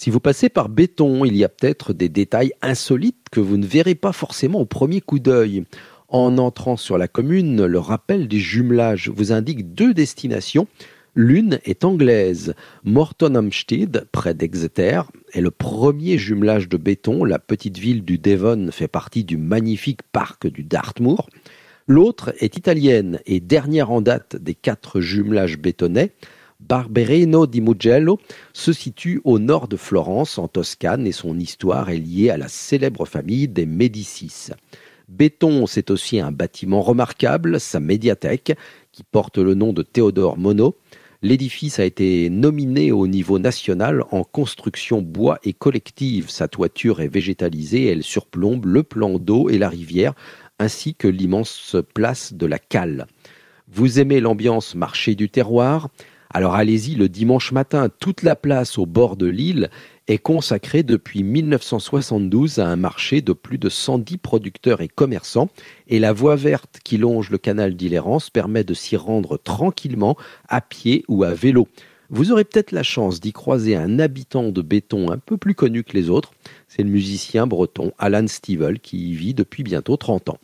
Si vous passez par béton, il y a peut-être des détails insolites que vous ne verrez pas forcément au premier coup d'œil. En entrant sur la commune, le rappel des jumelages vous indique deux destinations. L'une est anglaise. Morton Amstead, près d'Exeter, est le premier jumelage de béton. La petite ville du Devon fait partie du magnifique parc du Dartmoor. L'autre est italienne et dernière en date des quatre jumelages bétonnais. Barberino di Mugello se situe au nord de Florence, en Toscane, et son histoire est liée à la célèbre famille des Médicis. Béton, c'est aussi un bâtiment remarquable, sa médiathèque, qui porte le nom de Théodore Monod. L'édifice a été nominé au niveau national en construction bois et collective. Sa toiture est végétalisée, elle surplombe le plan d'eau et la rivière, ainsi que l'immense place de la Cale. Vous aimez l'ambiance marché du terroir? Alors allez-y le dimanche matin, toute la place au bord de l'île est consacrée depuis 1972 à un marché de plus de 110 producteurs et commerçants et la voie verte qui longe le canal d'Illérance permet de s'y rendre tranquillement à pied ou à vélo. Vous aurez peut-être la chance d'y croiser un habitant de béton un peu plus connu que les autres, c'est le musicien breton Alan Stivell qui y vit depuis bientôt 30 ans.